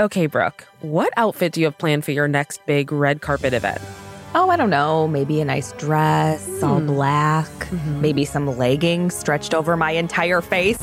Okay, Brooke, what outfit do you have planned for your next big red carpet event? Oh, I don't know. Maybe a nice dress, all Hmm. black. Mm-hmm. Maybe some leggings stretched over my entire face.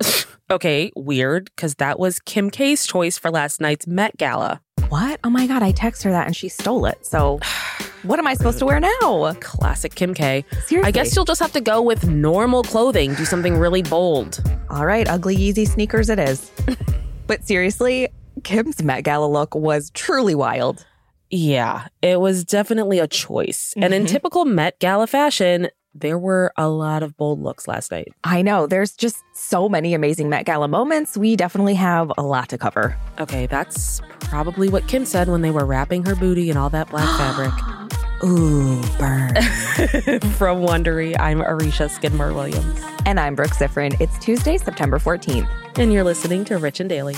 Okay, weird, because that was Kim K's choice for last night's Met Gala. What? Oh my God, I texted her that and she stole it. So, what am I supposed to wear now? Classic Kim K. Seriously. I guess you'll just have to go with normal clothing, do something really bold. All right, ugly Yeezy sneakers it is. but seriously, Kim's Met Gala look was truly wild. Yeah, it was definitely a choice. And in Mhm. typical Met Gala fashion, there were a lot of bold looks last night. I know, there's just so many amazing Met Gala moments. We definitely have a lot to cover. Okay, that's probably what Kim said when they were wrapping her booty in all that black fabric. Ooh, burn. From Wondery, I'm Marisha Skidmore Williams, and I'm Brooke Sifrin. It's Tuesday, September 14th. and you're listening to Rich and Daily.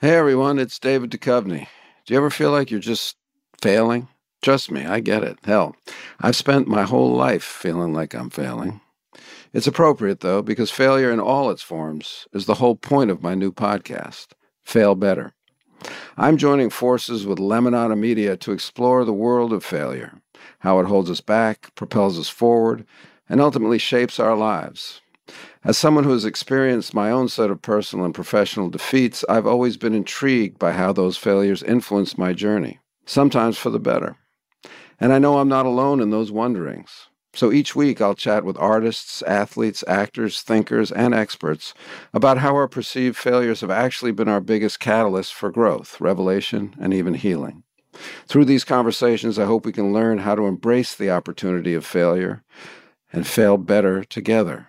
Hey everyone, it's David Duchovny. Do you ever feel like you're just failing? Trust me, I get it. Hell, I've spent my whole life feeling like I'm failing. It's appropriate though, because failure in all its forms is the whole point of my new podcast, Fail Better. I'm joining forces with Lemonada Media to explore the world of failure, how it holds us back, propels us forward, and ultimately shapes our lives. As someone who has experienced my own set of personal and professional defeats, I've always been intrigued by how those failures influenced my journey, sometimes for the better. And I know I'm not alone in those wonderings. So each week I'll chat with artists, athletes, actors, thinkers, and experts about how our perceived failures have actually been our biggest catalyst for growth, revelation, and even healing. Through these conversations, I hope we can learn how to embrace the opportunity of failure and fail better together.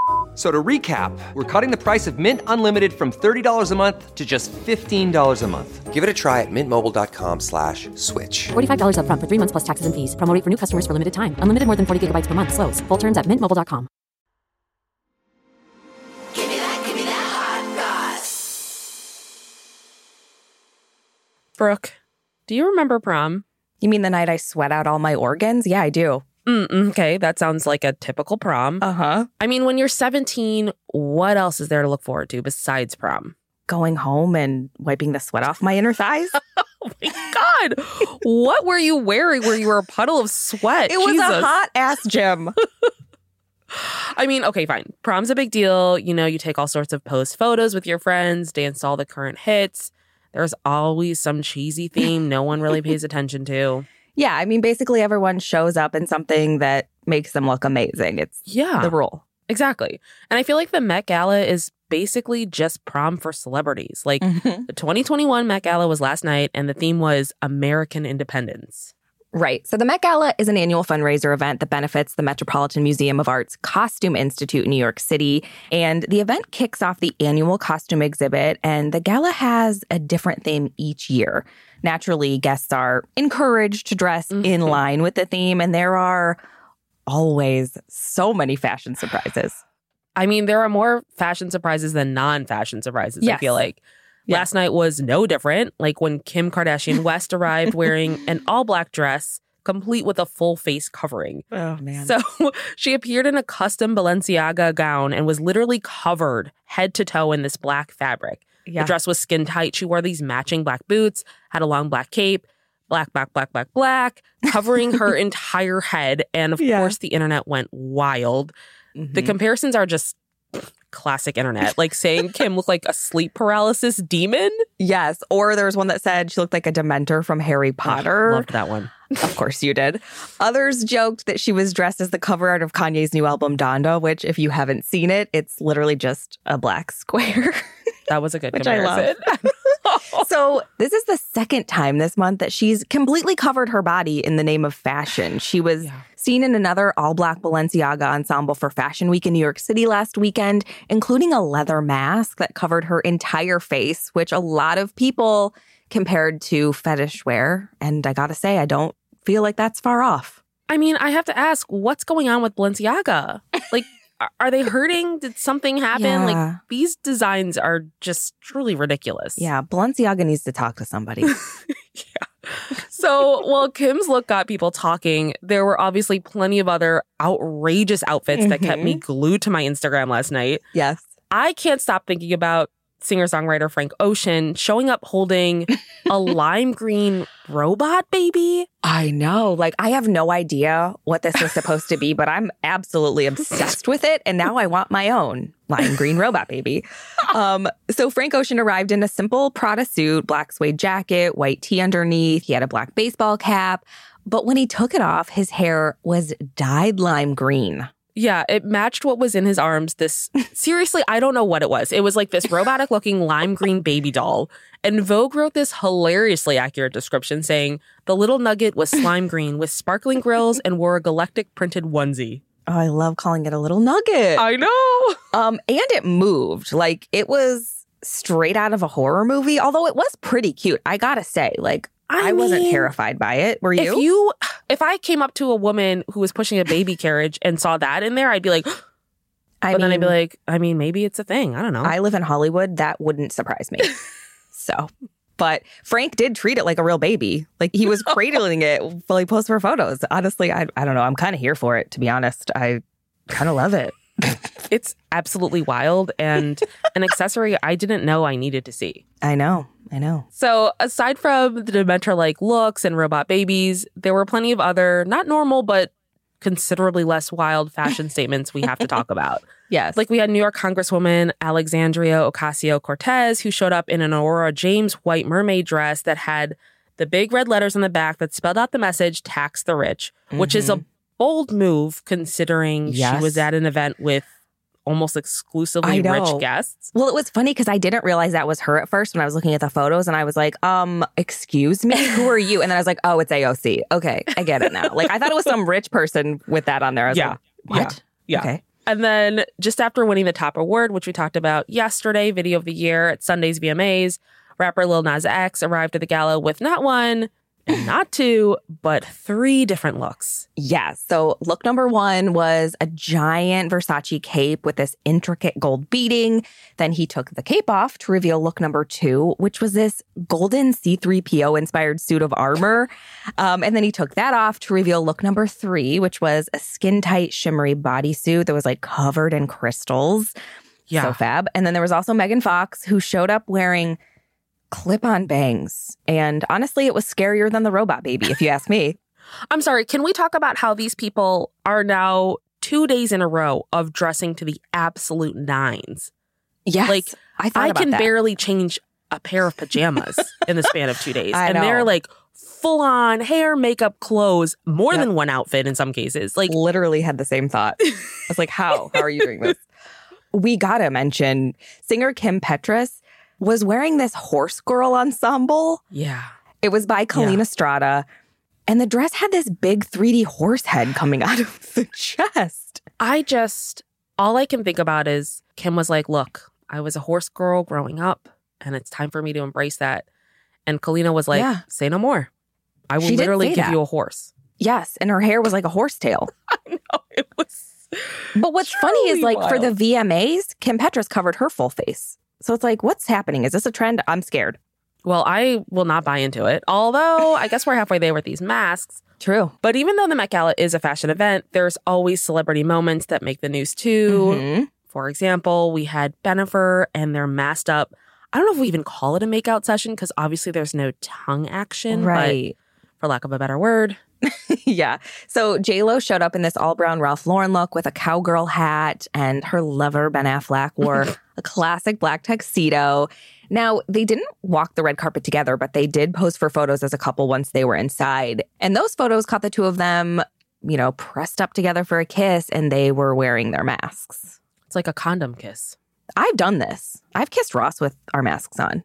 F- So to recap, we're cutting the price of Mint Unlimited from $30 a month to just $15 a month. Give it a try at mintmobile.com slash switch. $45 upfront for three months plus taxes and fees. Promo for new customers for limited time. Unlimited more than 40 gigabytes per month. Slows. Full terms at mintmobile.com. Give me that, give me that hot sauce. Brooke, do you remember prom? You mean the night I sweat out all my organs? Yeah, I do. Mm, okay, that sounds like a typical prom. Uh huh. I mean, when you're 17, what else is there to look forward to besides prom? Going home and wiping the sweat off my inner thighs. Oh my God. what were you wearing where you were a puddle of sweat? It was a hot ass gym. I mean, okay, fine. Prom's a big deal. You know, you take all sorts of post photos with your friends, dance all the current hits. There's always some cheesy theme no one really pays attention to. Yeah, I mean, basically everyone shows up in something that makes them look amazing. It's Yeah. the rule. Exactly. And I feel like the Met Gala is basically just prom for celebrities. Like mm-hmm. the 2021 Met Gala was last night, and the theme was American independence. Right. So the Met Gala is an annual fundraiser event that benefits the Metropolitan Museum of Art's Costume Institute in New York City. And the event kicks off the annual costume exhibit, and the gala has a different theme each year. Naturally, guests are encouraged to dress in Mhm. line with the theme, and there are always so many fashion surprises. I mean, there are more fashion surprises than non fashion surprises, I feel like. Yeah. Last night was no different. Like when Kim Kardashian West arrived wearing an all black dress, complete with a full face covering. Oh, man. So she appeared in a custom Balenciaga gown and was literally covered head to toe in this black fabric. yeah. The dress was skin tight. She wore these matching black boots, had a long black cape, black, black, black, black, black, covering her entire head. And of Yeah. course, the internet went wild. The Mhm. comparisons are just classic internet, like saying Kim looked like a sleep paralysis demon. Yes. Or there was one that said she looked like a Dementor from Harry Potter. Loved that one. Of course you did. Others joked that she was dressed as the cover art of Kanye's new album Donda, which, if you haven't seen it, it's literally just a black square. That was a good Which I love. comparison. so, this is the second time this month that she's completely covered her body in the name of fashion. She was Yeah. Seen in another all black Balenciaga ensemble for Fashion Week in New York City last weekend, including a leather mask that covered her entire face, which a lot of people compared to fetish wear. And I gotta say, I don't feel like that's far off. I mean, I have to ask, what's going on with Balenciaga? Like, are- they hurting? Did something happen? Yeah. Like, these designs are just truly ridiculous. Yeah, Balenciaga needs to talk to somebody. So, while Kim's look got people talking, there were obviously plenty of other outrageous outfits that kept me mm-hmm. glued to my Instagram last night. yes. I can't stop thinking about singer songwriter Frank Ocean showing up holding a lime green robot baby. I know. Like, I have no idea what this is supposed to be, but I'm absolutely obsessed with it. And now I want my own lime green robot baby. Um, so, Frank Ocean arrived in a simple Prada suit, black suede jacket, white tee underneath. He had a black baseball cap. But when he took it off, his hair was dyed lime green. Yeah, it matched what was in his arms. This seriously, I don't know what it was. It was like this robotic looking lime green baby doll. And Vogue wrote this hilariously accurate description saying the little nugget was slime green with sparkling grills and wore a galactic printed onesie. Oh, I love calling it a little nugget. I know. Um, and it moved. Like it was straight out of a horror movie, although it was pretty cute. I gotta say, like I, wasn't mean, terrified by it. Were If you? you if I came up to a woman who was pushing a baby carriage and saw that in there, I'd be like, I but then I'd be mean, like, I mean, maybe it's a thing. I don't know. I live in Hollywood. That wouldn't surprise me. so, but Frank did treat it like a real baby. Like he was cradling it while he posed for photos. Honestly, I, I don't know. I'm kind of here for it, to be honest. I kind of love it. It's absolutely wild and an accessory I didn't know I needed to see. I know. I know. So, aside from the Dementor like looks and robot babies, there were plenty of other, not normal, but considerably less wild fashion statements we have to talk about. Yes. Like, we had New York Congresswoman Alexandria Ocasio Cortez, who showed up in an Aurora James white mermaid dress that had the big red letters on the back that spelled out the message tax the rich, which is a mm-hmm. Bold move considering. Yes. she was at an event with almost exclusively rich guests. Well, it was funny because I didn't realize that was her at first when I was looking at the photos and I was like, um, excuse me, who are you? And then I was like, oh, it's AOC. Okay, I get it now. Like I thought it was some rich person with that on there. I was Yeah. like, what? Yeah. Okay. And then just after winning the top award, which we talked about yesterday, video of the year at Sunday's VMAs, rapper Lil Nas X arrived at the gala with not one not two, but three different looks. Yes. So look number one was a giant Versace cape with this intricate gold beading. Then he took the cape off to reveal look number two, which was this golden C3PO inspired suit of armor. Um, and then he took that off to reveal look number three, which was a skin tight, shimmery bodysuit that was like covered in crystals. Yeah. So fab. And then there was also Megan Fox, who showed up wearing clip on bangs. And honestly, it was scarier than the robot baby, if you ask me. I'm sorry, can we talk about how these people are now two days in a row of dressing to the absolute nines? Yes. Like, I I can that. barely change a pair of pajamas in the span of two days. I and they're like full on hair, makeup, clothes, more Yep. than one outfit in some cases. Like, literally had the same thought. I was like, how? How are you doing this? We gotta mention singer Kim Petras was wearing this horse girl ensemble. yeah. It was by Collina Yeah. Strada. And the dress had this big 3D horse head coming out of the chest. I just, all I can think about is Kim was like, look, I was a horse girl growing up, and it's time for me to embrace that. And Collina was like, Yeah. say no more. I will She literally give that. you a horse. Yes. And her hair was like a horse tail. No, it was. But what's funny is like for the. VMAs, Kim Petras covered her full face. So it's like, what's happening? Is this a trend? I'm scared. Well, I will not buy into it. Although I guess we're halfway there with these masks. True. But even though the Met Gala is a fashion event, there's always celebrity moments that make the news too. Mhm. For example, we had Bennifer and they're masked up. I don't know if we even call it a makeout session because obviously there's no tongue action. Right. for lack of a better word, yeah. So J Lo showed up in this all brown Ralph Lauren look with a cowgirl hat, and her lover Ben Affleck wore a classic black tuxedo. Now they didn't walk the red carpet together, but they did pose for photos as a couple once they were inside, and those photos caught the two of them, you know, pressed up together for a kiss, and they were wearing their masks. It's like a condom kiss. I've done this. I've kissed Ross with our masks on.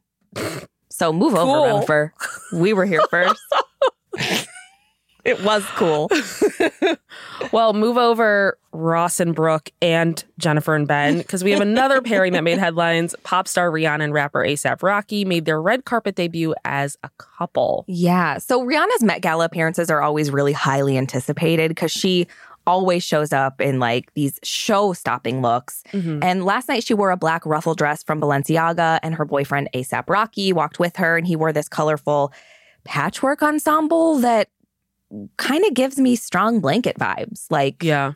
So move over, Cool. We were here first. It was cool. Well, move over Ross and Brooke and Jennifer and Ben because we have another pairing that made headlines. Pop star Rihanna and rapper ASAP Rocky made their red carpet debut as a couple. Yeah. So Rihanna's Met Gala appearances are always really highly anticipated because she always shows up in like these show stopping looks. Mhm. And last night she wore a black ruffle dress from Balenciaga, and her boyfriend ASAP Rocky walked with her, and he wore this colorful patchwork ensemble that kind of gives me strong blanket vibes. Like Yeah.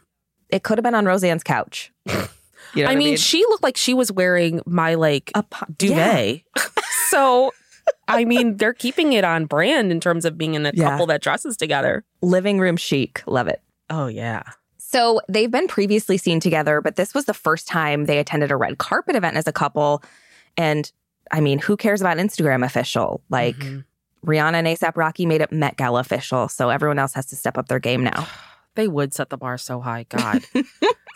it could have been on Roseanne's couch. You know I what mean, she looked like she was wearing my like a po- yeah. duvet. so, I mean, they're keeping it on brand in terms of being in a Yeah. couple that dresses together. living room chic. Love it. Oh, yeah. So they've been previously seen together, but this was the first time they attended a red carpet event as a couple. And I mean, who cares about Instagram official? Like Mhm. Rihanna and ASAP Rocky made it Met Gala official. So everyone else has to step up their game now. They would set the bar so high. God.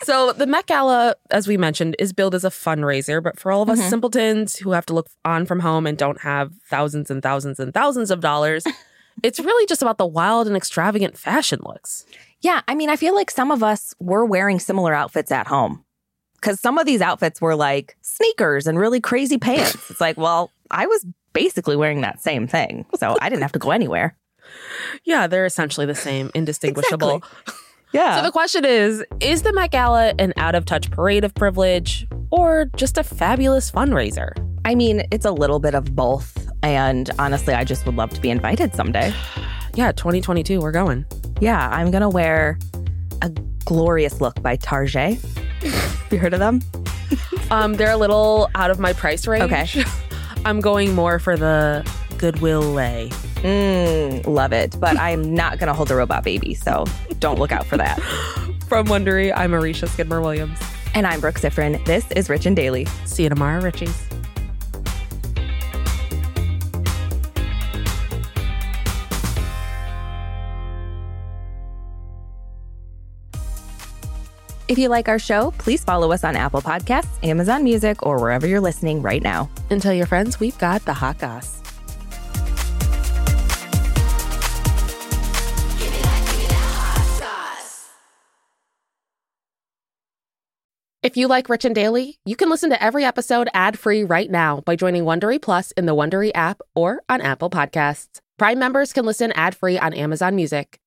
so, the Met Gala, as we mentioned, is billed as a fundraiser, but for all of us Mhm. simpletons who have to look on from home and don't have thousands and thousands and thousands of dollars, it's really just about the wild and extravagant fashion looks. Yeah. I mean, I feel like some of us were wearing similar outfits at home because some of these outfits were like sneakers and really crazy pants. It's like, well, I was basically wearing that same thing. So I didn't have to go anywhere. Yeah, they're essentially the same, indistinguishable. Yeah. So the question is Is the Met Gala an out of touch parade of privilege or just a fabulous fundraiser? I mean, it's a little bit of both. And honestly, I just would love to be invited someday. Yeah, 2022, we're going. Yeah, I'm going to wear a glorious look by Target. Have you heard of them? Um, they're a little out of my price range. Okay. I'm going more for the Goodwill lay. Mm, love it. But I'm not going to hold a robot baby. So don't look out for that. From Wondery, I'm Marisha Skidmore Williams. And I'm Brooke Sifrin. This is Rich and Daily. See you tomorrow, Richies. If you like our show, please follow us on Apple Podcasts, Amazon Music, or wherever you're listening right now. And tell your friends we've got the hot goss. If you like Rich and Daily, you can listen to every episode ad-free right now by joining Wondery Plus in the Wondery app or on Apple Podcasts. Prime members can listen ad-free on Amazon Music.